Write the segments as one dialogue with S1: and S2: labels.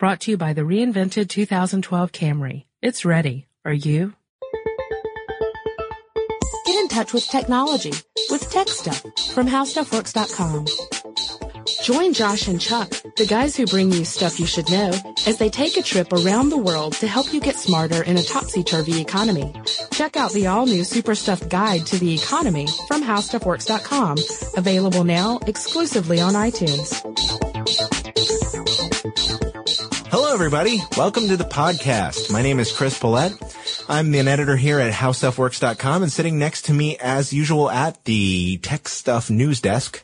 S1: Brought to you by the reinvented 2012 Camry. It's ready. Are you? Get in touch with technology with tech stuff from howstuffworks.com. Join Josh and Chuck, the guys who bring you stuff you should know, as they take a trip around the world to help you get smarter in a topsy-turvy economy. Check out the all-new Super Stuff Guide to the Economy from howstuffworks.com, available now exclusively on iTunes.
S2: Everybody. Welcome to the podcast. My name is Chris Pollette. I'm an editor here at HowStuffWorks.com, and sitting next to me, as usual, at the Tech Stuff News Desk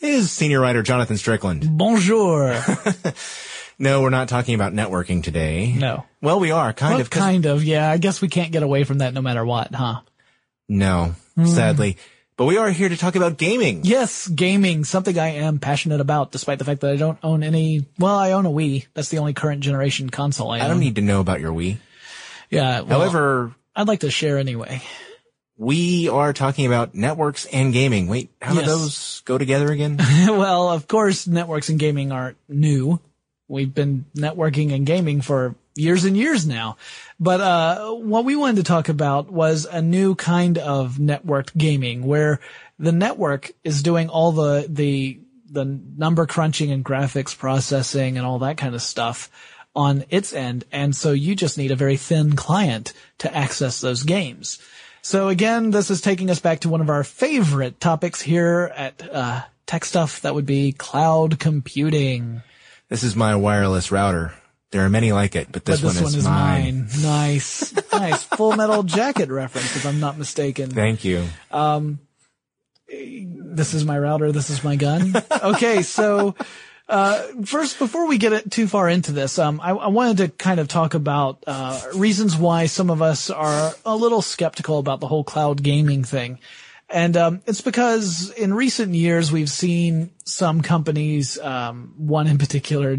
S2: is senior writer Jonathan Strickland.
S3: Bonjour.
S2: No, we're not talking about networking today.
S3: No.
S2: Well, we are kind
S3: Well,
S2: of.
S3: kind of. Yeah, I guess we can't get away from that no matter what, huh?
S2: No,
S3: Hmm.
S2: sadly. But we are here to talk about gaming.
S3: Yes, gaming, something I am passionate about, despite the fact that I don't own any. Well, I own a Wii. That's the only current generation console I own.
S2: I don't need to know about your Wii.
S3: Yeah. well,
S2: However,
S3: I'd like to share anyway.
S2: we are talking about networks and gaming. Wait, how do those go together again?
S3: well, of course, networks and gaming aren't new. We've been networking and gaming for years and years now. But, uh, what we wanted to talk about was a new kind of networked gaming where the network is doing all the, the, the number crunching and graphics processing and all that kind of stuff on its end. And so you just need a very thin client to access those games. So again, this is taking us back to one of our favorite topics here at, uh, tech stuff. That would be cloud computing.
S2: this is my wireless router. There are many like it, but this,
S3: but this
S2: one, is mine.
S3: Nice. nice. Full metal jacket reference, if I'm not mistaken.
S2: Thank you.
S3: this is my router, this is my gun. Okay, so uh, first, before we get it too far into this, um, I, I wanted to kind of talk about uh, reasons why some of us are a little skeptical about the whole cloud gaming thing. And um, it's because in recent years we've seen some companies, um, one in particular,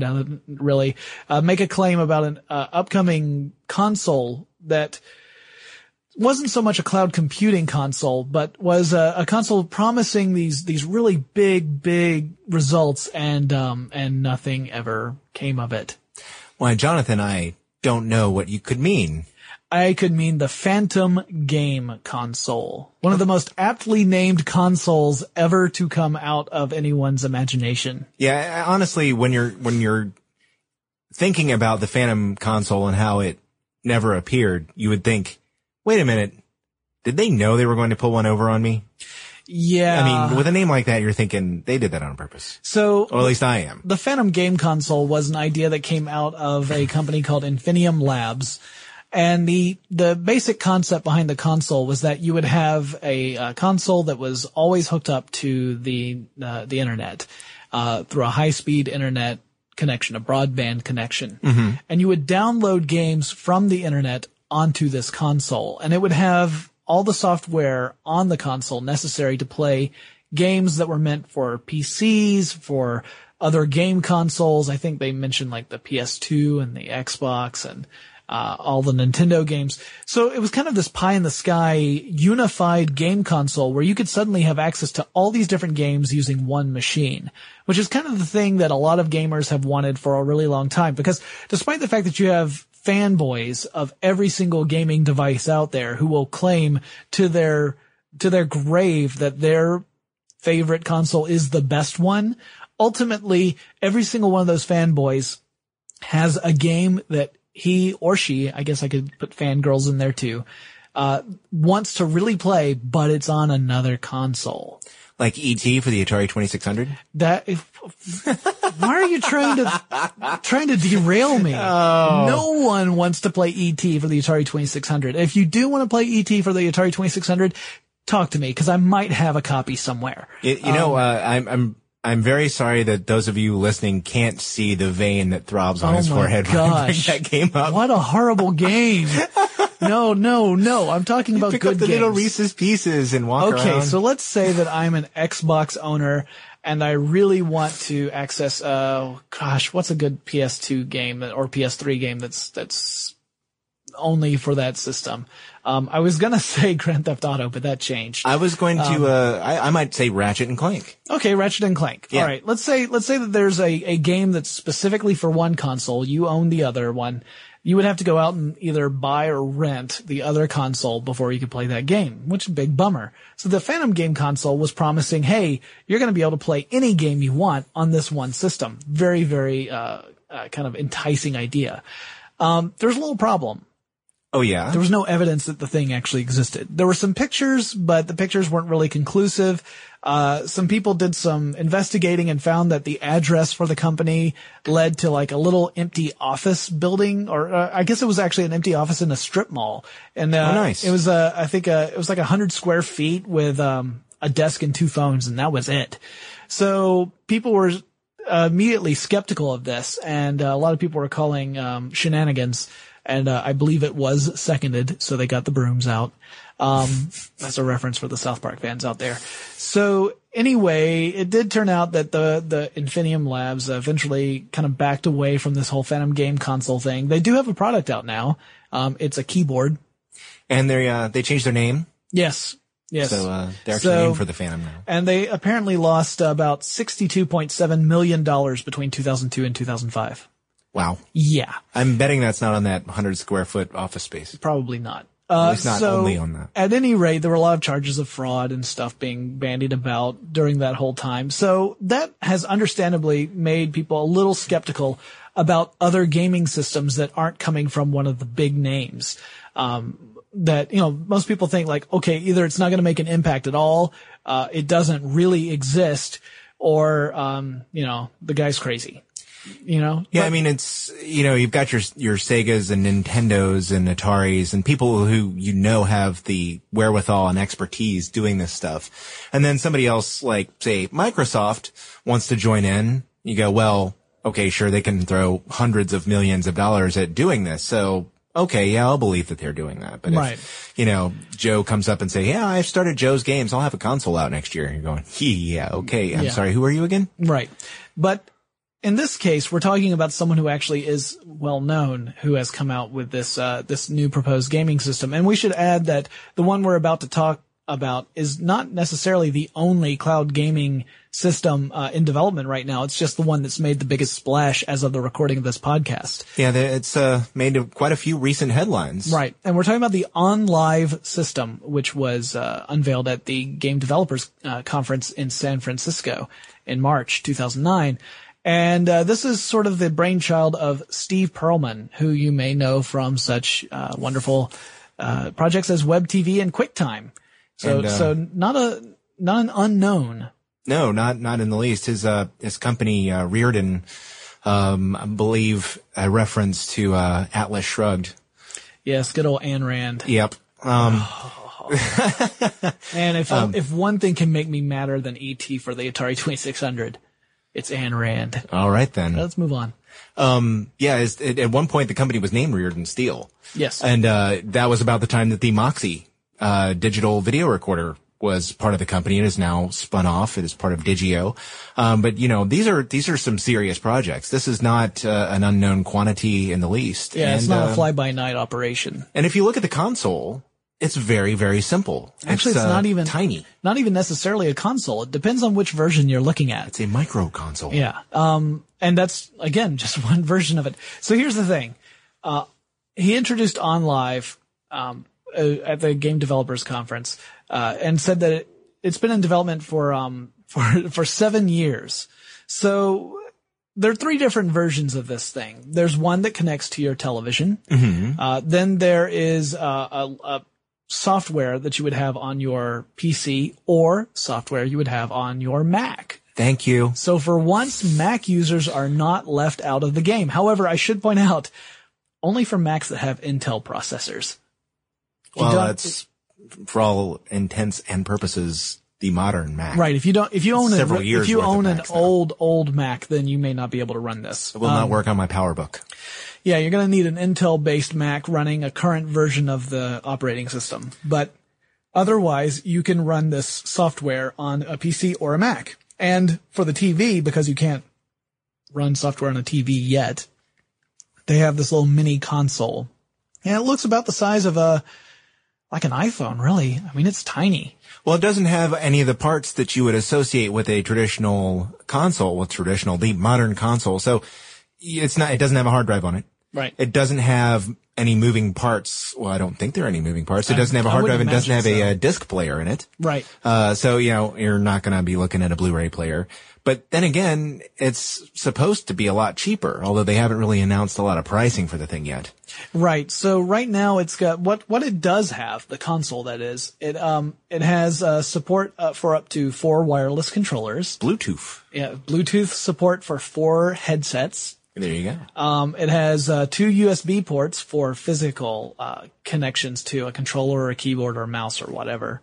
S3: really, uh, make a claim about an uh, upcoming console that wasn't so much a cloud computing console, but was a, a console promising these these really big, big results, and um and nothing ever came of it.
S2: Why, Jonathan, I don't know what you could mean.
S3: I could mean the Phantom Game console, one of the most aptly named consoles ever to come out of anyone's imagination.
S2: Yeah, honestly, when you're when you're thinking about the Phantom console and how it never appeared, you would think, wait a minute, did they know they were going to pull one over on me?
S3: Yeah,
S2: I mean, with a name like that, you're thinking they did that on purpose.
S3: so
S2: Or at least I am.
S3: the Phantom Game console was an idea that came out of a company called Infinium Labs. And the, the basic concept behind the console was that you would have a, uh console that was always hooked up to the, uh, the internet, uh, through a high speed internet connection, a broadband connection. And you would download games from the internet onto this console and it would have all the software on the console necessary to play games that were meant for PCs, for other game consoles. I think they mentioned like the PS2 and the Xbox and uh, all the Nintendo games. So it was kind of this pie in the sky unified game console where you could suddenly have access to all these different games using one machine, which is kind of the thing that a lot of gamers have wanted for a really long time because despite the fact that you have fanboys of every single gaming device out there who will claim to their to their grave that their favorite console is the best one. Ultimately, every single one of those fanboys has a game that he or she, I guess I could put fangirls in there too, uh, wants to really play, but it's on another console.
S2: Like ET for the Atari 2600.
S3: That, why are you trying to, trying to derail me? No one wants to play ET for the Atari 2600. If you do want to play ET for the Atari 2600, talk to me, cause I might have a copy somewhere.
S2: You, you know, uh, I'm, I'm, I'm very sorry that those of you listening can't see the vein that throbs on
S3: Oh
S2: his forehead when I bring
S3: gosh.
S2: that game up.
S3: What a horrible game. no, no, no. I'm talking about
S2: Pick
S3: good
S2: up the
S3: games.
S2: little Reese's pieces and walk
S3: Okay,
S2: around.
S3: so let's say that I'm an Xbox owner and I really want to access, uh, gosh, what's a good PS2 game or PS3 game that's, that's only for that system. Um, I was gonna say Grand Theft Auto, but that changed.
S2: I was going to,
S3: Um,
S2: uh, I, I might say Ratchet and Clank.
S3: Okay, Ratchet and Clank.
S2: Yeah.
S3: All right, let's say let's say that there's a, a game that's specifically for one console. You own the other one. You would have to go out and either buy or rent the other console before you could play that game, which is a big bummer. So the Phantom Game console was promising, hey, you're going to be able to play any game you want on this one system. Very, very uh, uh, kind of enticing idea. Um, there's a little problem.
S2: Oh yeah.
S3: There was no evidence that the thing actually existed. There were some pictures, but the pictures weren't really conclusive. Uh, some people did some investigating and found that the address for the company led to like a little empty office building, or uh, I guess it was actually an empty office in a strip mall. And uh,
S2: Oh, nice.
S3: it was, uh, I think, uh, it was like a hundred square feet with um, a desk and two phones, and that was it. So people were uh, immediately skeptical of this, and uh, a lot of people were calling um, shenanigans. And uh, I believe it was seconded, so they got the brooms out. Um, that's a reference for the South Park fans out there. So anyway, it did turn out that the the Infinium Labs eventually kind of backed away from this whole Phantom Game console thing. They do have a product out now. Um, it's a keyboard.
S2: and they, uh, they changed their name.
S3: Yes. Yes.
S2: So, uh, they're actually
S3: So-
S2: named for the Phantom now.
S3: and they apparently lost about $62.7 million between 2002 and 2005.
S2: Wow.
S3: Yeah,
S2: I'm betting that's not on that 100 square foot office space.
S3: probably not. Uh,
S2: least not
S3: so
S2: only on that.
S3: At any rate, there were a lot of charges of fraud and stuff being bandied about during that whole time. So that has understandably made people a little skeptical about other gaming systems that aren't coming from one of the big names. Um, that, you know, most people think like, okay, either it's not going to make an impact at all, uh, it doesn't really exist, or, um, you know, the guy's crazy. You know?
S2: Yeah,
S3: But-
S2: I mean, it's, you know, you've got your, your Segas and Nintendos and Ataris and people who you know have the wherewithal and expertise doing this stuff. And then somebody else, like, say, Microsoft wants to join in. You go, well, okay, sure, they can throw hundreds of millions of dollars at doing this. So, okay, yeah, I'll believe that they're doing that. But
S3: Right.
S2: if, you know, Joe comes up and say, yeah, I've started Joe's games. I'll have a console out next year. You're going, yeah, okay. I'm
S3: Yeah.
S2: sorry. Who are you again?
S3: Right. But in this case, we're talking about someone who actually is well known, who has come out with this, uh, this new proposed gaming system. And we should add that the one we're about to talk about is not necessarily the only cloud gaming system, uh, in development right now. It's just the one that's made the biggest splash as of the recording of this podcast.
S2: Yeah, it's, uh, made quite a few recent headlines.
S3: Right. And we're talking about the OnLive system, which was uh, unveiled at the Game Developers uh, Conference in San Francisco in March 2009. And uh, this is sort of the brainchild of Steve Perlman, who you may know from such uh, wonderful uh, projects as Web TV and QuickTime. So,
S2: And, uh,
S3: so not a not an unknown.
S2: No, not not in the least. His uh his company uh, Rearden, um, I believe a reference to uh, Atlas Shrugged.
S3: Yes, good old Ayn Rand.
S2: Yep. Um,
S3: And if if one thing can make me madder than ET for the Atari 2600, it's Ayn Rand.
S2: all right then.
S3: Let's move on.
S2: Um, yeah. Is, at, at one point, the company was named Rearden Steel,
S3: Yes.
S2: and uh, that was about the time that the Moxi uh, digital video recorder was part of the company. It is now spun off. It is part of Digeo. Um, but you know, these are these are some serious projects. This is not uh, an unknown quantity in the least.
S3: Yeah, it's not
S2: uh,
S3: a fly by night operation.
S2: And if you look at the console, it's very, very simple.
S3: Actually, it's,
S2: uh,
S3: not even
S2: tiny.
S3: Not even necessarily a console. It depends on which version you're looking at.
S2: It's a micro console.
S3: Yeah. Um, and that's again just one version of it. So here's the thing. Uh, he introduced OnLive um, uh, at the Game Developers Conference uh, and said that it, it's been in development for um for for seven years. So there are three different versions of this thing. There's one that connects to your television. Uh, then there is uh, a, a software that you would have on your PC or software you would have on your Mac.
S2: Thank you.
S3: So for once, Mac users are not left out of the game. However, I should point out, only for Macs that have Intel processors.
S2: Well, that's for all intents and purposes the modern Mac.
S3: right. If you don't, if you own
S2: Several
S3: a,
S2: years
S3: if you own an
S2: Macs now.
S3: old old Mac, then you may not be able to run this.
S2: It will not um, work on my PowerBook.
S3: Yeah, you're going to need an Intel based Mac running a current version of the operating system. But otherwise, you can run this software on a PC or a Mac. And for the TV, because you can't run software on a TV yet, they have this little mini console. And it looks about the size of a, like an iPhone, really. I mean, it's tiny.
S2: Well, it doesn't have any of the parts that you would associate with a traditional console, with traditional, the modern console. So it's not, it doesn't have a hard drive on it.
S3: Right.
S2: It doesn't have any moving parts. Well, I don't think there are any moving parts. It doesn't have a hard drive and doesn't have a,
S3: so.
S2: uh disc player in it.
S3: Right.
S2: Uh, so, you know, you're not going to be looking at a Blu-ray player. But then again, it's supposed to be a lot cheaper, although they haven't really announced a lot of pricing for the thing yet.
S3: Right. So right now it's got what what it does have the console that is it um it has uh, support uh, for up to four wireless controllers.
S2: Bluetooth.
S3: Yeah, Bluetooth support for four headsets.
S2: There you go.
S3: Um, it has uh, two USB ports for physical uh, connections to a controller or a keyboard or a mouse or whatever.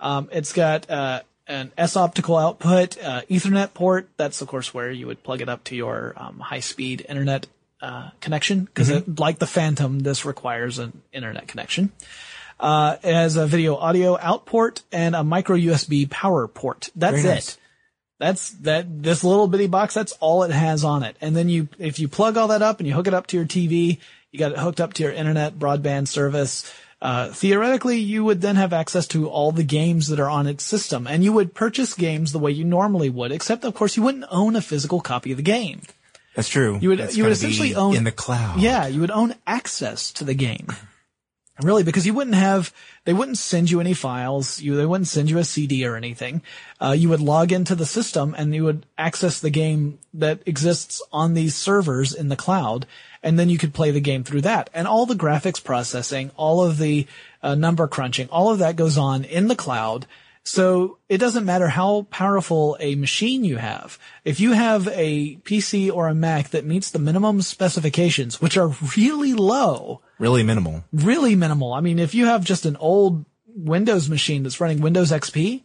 S3: Um, it's got uh, an S optical output, uh, Ethernet port. That's of course where you would plug it up to your um, high speed internet uh, connection because like the Phantom, this requires an internet connection. Uh, it has a video audio out port and a micro USB power port. That's
S2: nice.
S3: it. That's that this little bitty box. That's all it has on it. And then you, if you plug all that up and you hook it up to your TV, you got it hooked up to your internet broadband service. Uh, theoretically, you would then have access to all the games that are on its system, and you would purchase games the way you normally would. Except, of course, you wouldn't own a physical copy of the game.
S2: That's true.
S3: You would-
S2: That's
S3: you would essentially own-
S2: in the cloud.
S3: Yeah, you would own access to the game. Really, because you wouldn't have, they wouldn't send you any files, you, they wouldn't send you a CD or anything. Uh, you would log into the system and you would access the game that exists on these servers in the cloud, and then you could play the game through that. And all the graphics processing, all of the uh, number crunching, all of that goes on in the cloud. So it doesn't matter how powerful a machine you have. If you have a PC or a Mac that meets the minimum specifications, which are really low,
S2: Really minimal.
S3: really minimal. I mean, if you have just an old Windows machine that's running Windows XP,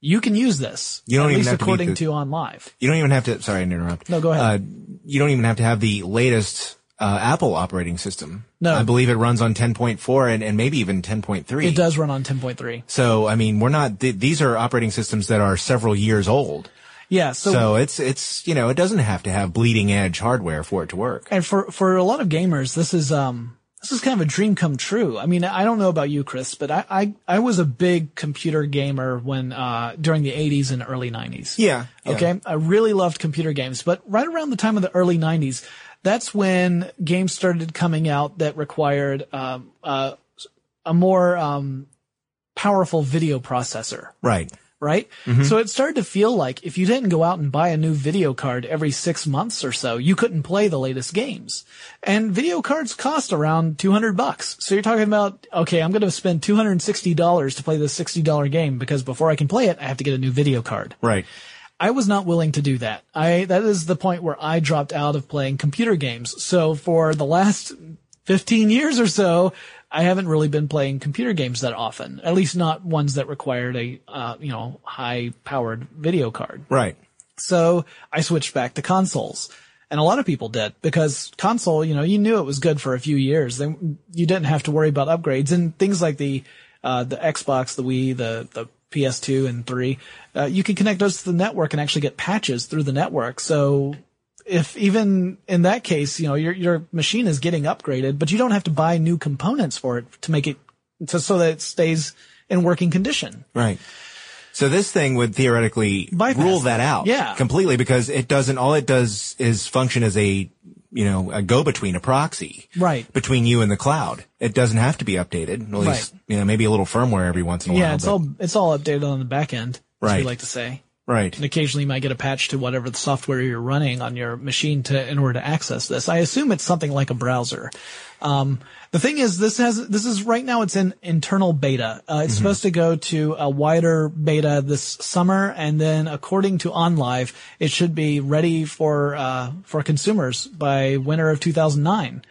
S3: you can use this.
S2: You don't
S3: at
S2: even
S3: least
S2: have to
S3: according
S2: the-
S3: to OnLive.
S2: You don't even have to, sorry to interrupt.
S3: No, go ahead.
S2: Uh, you don't even have to have the latest uh, Apple operating system.
S3: No.
S2: I believe it runs on 10.4 and, and maybe even 10.3.
S3: It does run on 10.3.
S2: So, I mean, we're not, th- these are operating systems that are several years old.
S3: Yeah. So,
S2: So it's, it's, you know, it doesn't have to have bleeding edge hardware for it to work.
S3: and for, for a lot of gamers, this is, um, this is kind of a dream come true. I mean, I don't know about you, Chris, but I, I, I was a big computer gamer when, uh, during the 80s and early 90s.
S2: Yeah. yeah.
S3: Okay. I really loved computer games, but right around the time of the early 90s, that's when games started coming out that required um, uh, a more um, powerful video processor,
S2: Right.
S3: Right? Mm-hmm. So it started to feel like if you didn't go out and buy a new video card every six months or so, you couldn't play the latest games. And video cards cost around 200 bucks. So you're talking about, okay, I'm going to spend $260 to play this $60 game because before I can play it, I have to get a new video card.
S2: Right.
S3: I was not willing to do that. I, that is the point where I dropped out of playing computer games. So for the last 15 years or so, I haven't really been playing computer games that often, at least not ones that required a, uh, you know, high powered video card.
S2: Right.
S3: So I switched back to consoles. And a lot of people did because console, you know, you knew it was good for a few years. Then you didn't have to worry about upgrades and things like the, uh, the Xbox, the Wii, the, the PS2 and 3. Uh, you could connect those to the network and actually get patches through the network. So if even in that case, you know, your, your machine is getting upgraded, but you don't have to buy new components for it to make it, to, so that it stays in working condition.
S2: Right. So this thing would theoretically
S3: Bypass
S2: rule that out.
S3: Yeah.
S2: Completely because it doesn't, all it does is function as a, you know, a go-between, a proxy.
S3: Right.
S2: Between you and the cloud. It doesn't have to be updated. At least,
S3: Right.
S2: you know, maybe a little firmware every once in a while.
S3: Yeah, it's
S2: but-
S3: all, it's all updated on the back end, as
S2: Right.
S3: we like to say.
S2: Right.
S3: And occasionally you might get a patch to whatever the software you're running on your machine to, in order to access this. I assume it's something like a browser. Um, the thing is, this has, this is right now it's in internal beta. Uh, it's supposed to go to a wider beta this summer. And then according to OnLive, it should be ready for, uh, for consumers by winter of 2009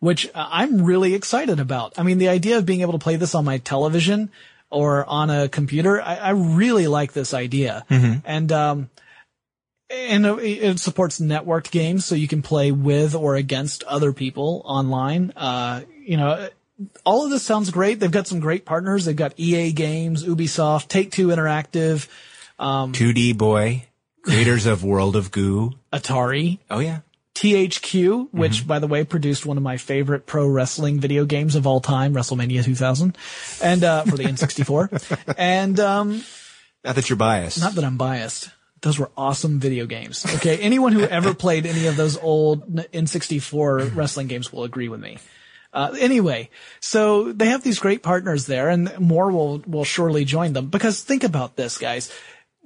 S3: which uh, I'm really excited about. I mean, the idea of being able to play this on my television or on a computer, I, I really like this idea. And, um, and uh, it supports networked games, so you can play with or against other people online. Uh, you know, all of this sounds great. They've got some great partners. They've got EA Games, Ubisoft, Take Two Interactive,
S2: 2D boy. Creators of World of Goo.
S3: Atari,
S2: Oh yeah.
S3: THQ, which by the way produced one of my favorite pro wrestling video games of all time, WrestleMania 2000, and uh, for the N64. and um,
S2: Not that you're biased.
S3: not that I'm biased. Those were awesome video games. Okay, anyone who ever played any of those old N64 wrestling games will agree with me. Uh, anyway, so they have these great partners there, and more will will surely join them. Because think about this, guys.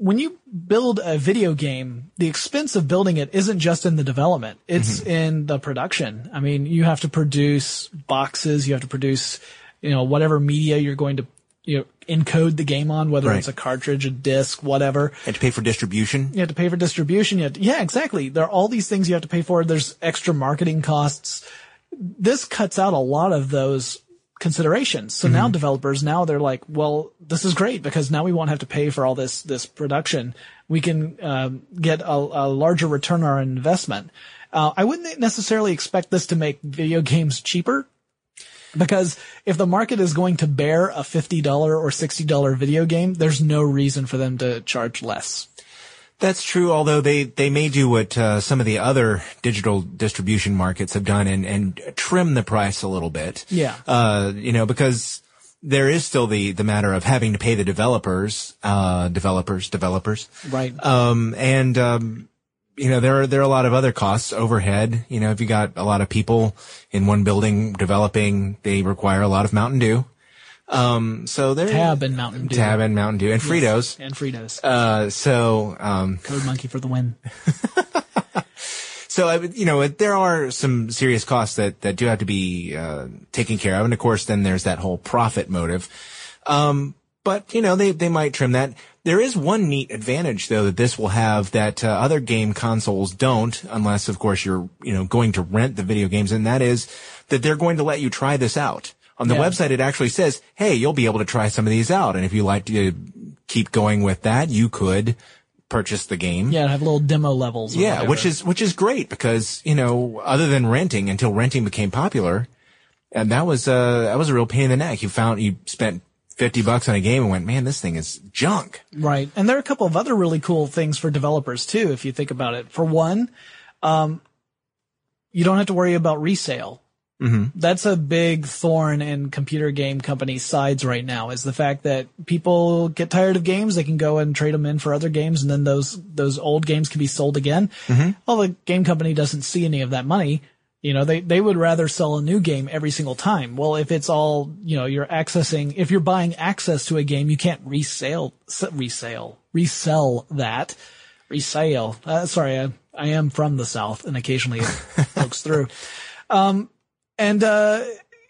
S3: When you build a video game, the expense of building it isn't just in the development; it's mm-hmm. in the production. I mean, you have to produce boxes, you have to produce, you know, whatever media you're going to, you know, encode the game on, whether
S2: Right.
S3: it's a cartridge, a disc, whatever.
S2: and to pay for distribution.
S3: You have to pay for distribution. You have to, yeah, exactly. There are all these things you have to pay for. There's extra marketing costs. This cuts out a lot of those considerations. So now developers, now they're like, well, this is great because now we won't have to pay for all this, this production. We can, um, get a, a larger return on our investment. Uh, I wouldn't necessarily expect this to make video games cheaper. Because if the market is going to bear a $50 or $60 video game, there's no reason for them to charge less.
S2: That's true, although they, they may do what uh, some of the other digital distribution markets have done and, and trim the price a little bit.
S3: Yeah.
S2: Uh, you know, because there is still the, the matter of having to pay the developers, uh, developers, developers.
S3: Right.
S2: Um, and, um, you know, there are, there are a lot of other costs, overhead. You know, if you got a lot of people in one building developing, they require a lot of Mountain Dew. Um, so there,
S3: Tab and Mountain Dew.
S2: Tab and Mountain Dew and Fritos.
S3: And Fritos.
S2: Uh, so, um,
S3: Code Monkey for the win.
S2: So, I you know, there are some serious costs that, that do have to be, uh, taken care of. And of course, then there's that whole profit motive. Um, but, you know, they, they might trim that. There is one neat advantage though that this will have that uh, other game consoles don't, unless of course you're, you know, going to rent the video games. And that is that they're going to let you try this out. On the
S3: Yeah.
S2: website, it actually says, hey, you'll be able to try some of these out. And if you like to keep going with that, you could purchase the game.
S3: Yeah, and have little demo levels.
S2: Yeah,
S3: whatever.
S2: which is which is great because you know, other than renting, until renting became popular, and that was uh that was a real pain in the neck. You found you spent fifty bucks on a game and went, man, this thing is junk.
S3: right. And there are a couple of other really cool things for developers too, if you think about it. For one, um, you don't have to worry about resale.
S2: Mm-hmm.
S3: That's a big thorn in computer game companies' sides right now is the fact that people get tired of games. They can go and trade them in for other games and then those, those old games can be sold again. Well, the game company doesn't see any of that money. You know, they, they would rather sell a new game every single time. Well, if it's all, you know, you're accessing, if you're buying access to a game, you can't resale, s- resale, resell that, resale. Uh, sorry, I, I am from the South and occasionally it pokes through. Um, and, uh,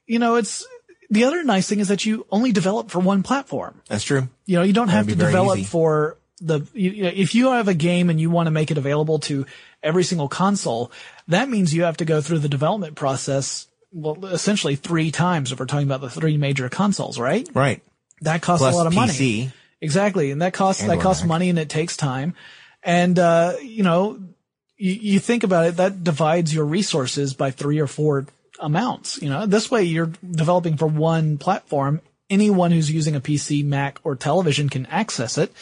S3: you know, it's, the other nice thing is that you only develop for one platform.
S2: That's true.
S3: You know, you don't have to develop
S2: easy.
S3: for the, you, know, if you have a game and you want to make it available to every single console, that means you have to go through the development process, well, essentially three times if we're talking about the three major consoles, right?
S2: Right.
S3: That costs
S2: Plus
S3: a lot of money. Exactly. And that costs,
S2: And
S3: that costs
S2: back.
S3: money and it takes time. And, uh, you know, you, you think about it, that divides your resources by three or four amounts. You know, this way you're developing for one platform. Anyone who's using a PC, Mac, or television can access it.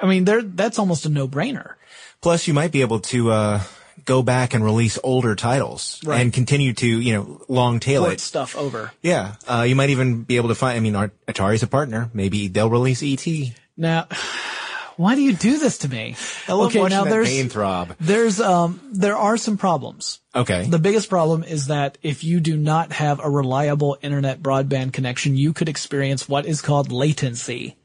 S3: I mean, there, that's almost a no-brainer.
S2: Plus, you might be able to uh go back and release older titles
S3: Right.
S2: and continue to you know long tail
S3: Port
S2: it.
S3: stuff over.
S2: Yeah. Uh, you might even be able to find. I mean, Atari's a partner. Maybe they'll release ET.
S3: Now, why do you do this to me? Okay, now there's,
S2: pain throb.
S3: there's, um, there are some problems.
S2: Okay.
S3: The biggest problem is that if you do not have a reliable internet broadband connection, you could experience what is called latency.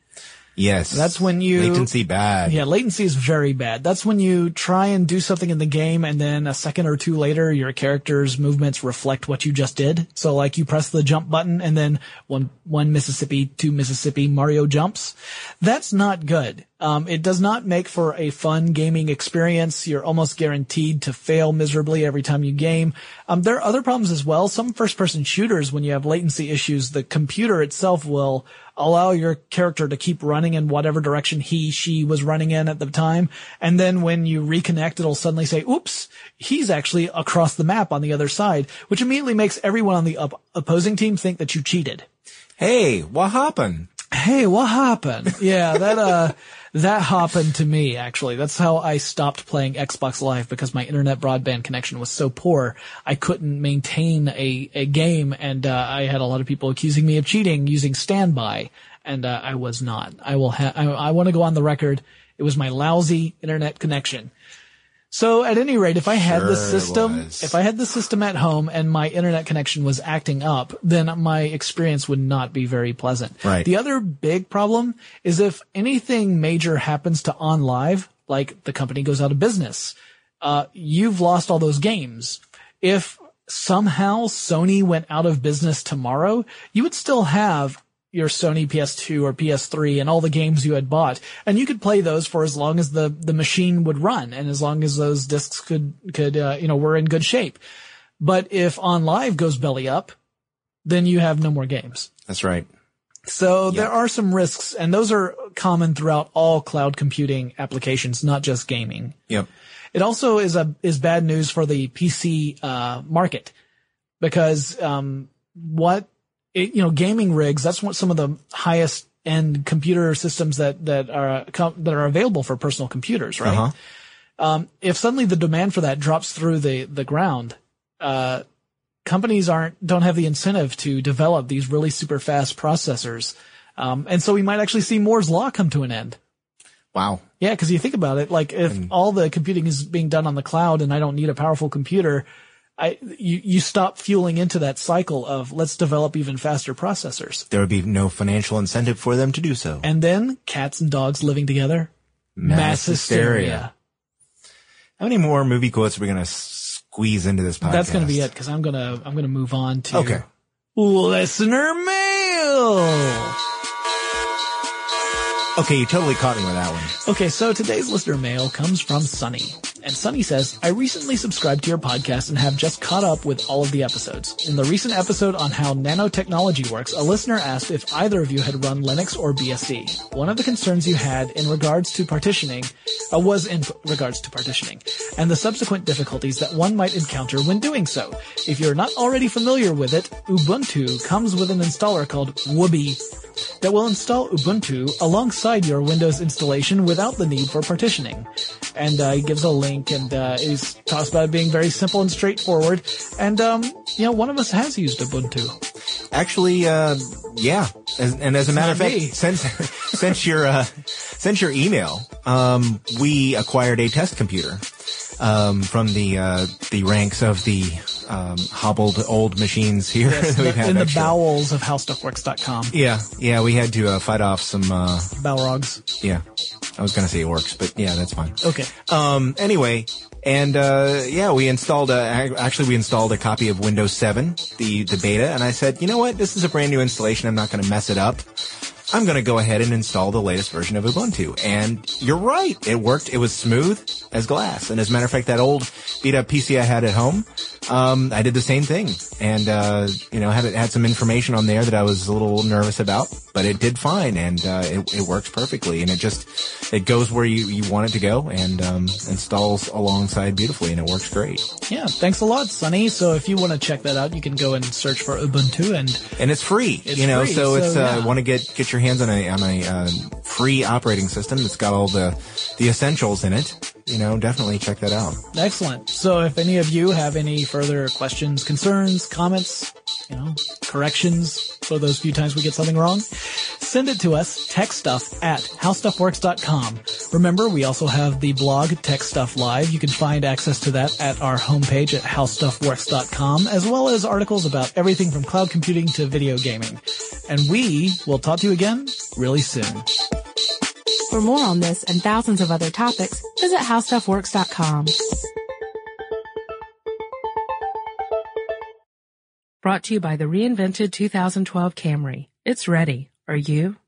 S2: Yes.
S3: That's when you-
S2: latency bad.
S3: Yeah, latency is very bad. That's when you try and do something in the game and then a second or two later, your character's movements reflect what you just did. So like you press the jump button and then one, one Mississippi, two Mississippi, Mario jumps. That's not good. Um, it does not make for a fun gaming experience. You're almost guaranteed to fail miserably every time you game. Um, there are other problems as well. Some first person shooters, when you have latency issues, the computer itself will allow your character to keep running in whatever direction he, she was running in at the time. And then when you reconnect, it'll suddenly say, oops, he's actually across the map on the other side, which immediately makes everyone on the op- opposing team think that you cheated.
S2: Hey, what happened?
S3: Hey, what happened? Yeah, that, uh, That happened to me, actually. That's how I stopped playing Xbox Live because my internet broadband connection was so poor. I couldn't maintain a, a game and, uh, I had a lot of people accusing me of cheating using standby and, uh, I was not. I will have, I, I want to go on the record. It was my lousy internet connection. So at any rate, if I had the
S2: Sure
S3: system, if I had the system at home and my internet connection was acting up, then my experience would not be very pleasant.
S2: Right.
S3: The other big problem is if anything major happens to OnLive, like the company goes out of business, uh, you've lost all those games. If somehow Sony went out of business tomorrow, you would still have your Sony PS2 or PS3 and all the games you had bought, and you could play those for as long as the the machine would run, and as long as those discs could could uh, you know were in good shape. But if OnLive goes belly up, then you have no more games.
S2: That's right.
S3: So there are some risks, and those are common throughout all cloud computing applications, not just gaming.
S2: Yep.
S3: It also is a is bad news for the PC uh, market because um, what it, you know gaming rigs that's what some of the highest end computer systems that that are that are available for personal computers, right?
S2: Uh-huh.
S3: Um, if suddenly the demand for that drops through the the ground, uh, companies aren't don't have the incentive to develop these really super fast processors, um, and so we might actually see Moore's law come to an end.
S2: Wow.
S3: Yeah, because you think about it, like if all the computing is being done on the cloud and I don't need a powerful computer, I you you stop fueling into that cycle of let's develop even faster processors.
S2: There would be no financial incentive for them to do so.
S3: And then cats and dogs living together, mass, hysteria.
S2: How many more movie quotes are we gonna squeeze into this podcast?
S3: That's gonna be it because I'm gonna I'm gonna move on to
S2: Okay.
S3: listener mail.
S2: Okay, you totally caught me with that one.
S3: Okay, so today's listener mail comes from Sunny. And Sunny says, I recently subscribed to your podcast and have just caught up with all of the episodes. In the recent episode on how nanotechnology works, a listener asked if either of you had run Linux or BSD. One of the concerns you had in regards to partitioning uh, was in regards to partitioning and the subsequent difficulties that one might encounter when doing so. If you're not already familiar with it, Ubuntu comes with an installer called Wubi that will install Ubuntu alongside your Windows installation without the need for partitioning. And uh, he gives a link and uh, he talks about it being very simple and straightforward. And um, you know, one of us has used Ubuntu.
S2: Actually, uh, yeah. As, and as a matter of fact,
S3: me.
S2: since since your uh, since your email, um, we acquired a test computer um, from the uh, the ranks of the um, hobbled old machines here
S3: Yes,
S2: that we've had
S3: in the bowels of howstuffworks.com.
S2: Yeah, yeah, we had to uh, fight off some. Uh,
S3: Balrogs.
S2: yeah, I was gonna say orcs, but yeah, that's fine.
S3: Okay.
S2: Um, anyway, and uh, yeah, we installed a, actually we installed a copy of Windows 7, the the beta, and I said, you know what, this is a brand new installation. I'm not going to mess it up. I'm going to go ahead and install the latest version of Ubuntu. And you're right, it worked. It was smooth as glass. And as a matter of fact, that old beat up PC I had at home, um, I did the same thing, and uh, you know had had some information on there that I was a little nervous about, but it did fine, and uh, it, it works perfectly, and it just it goes where you, you want it to go, and um, installs alongside beautifully, and it works great.
S3: Yeah, thanks a lot, Sonny. So if you want to check that out, you can go and search for Ubuntu and
S2: And it's free,
S3: It's
S2: you know.
S3: free,
S2: so, it's
S3: so,
S2: uh,
S3: yeah.
S2: want to get get your hands on a on a uh, free operating system that's got all the the essentials in it. You know, definitely check that out.
S3: Excellent. So if any of you have any further questions, concerns, comments, you know, corrections for those few times we get something wrong, send it to us, techstuff at howstuffworks.com. Remember, we also have the blog Tech Stuff Live. You can find access to that at our homepage at howstuffworks.com, as well as articles about everything from cloud computing to video gaming. And we will talk to you again really soon.
S1: For more on this and thousands of other topics, visit howstuffworks.com. Brought to you by the reinvented 2012 Camry. It's ready. Are you?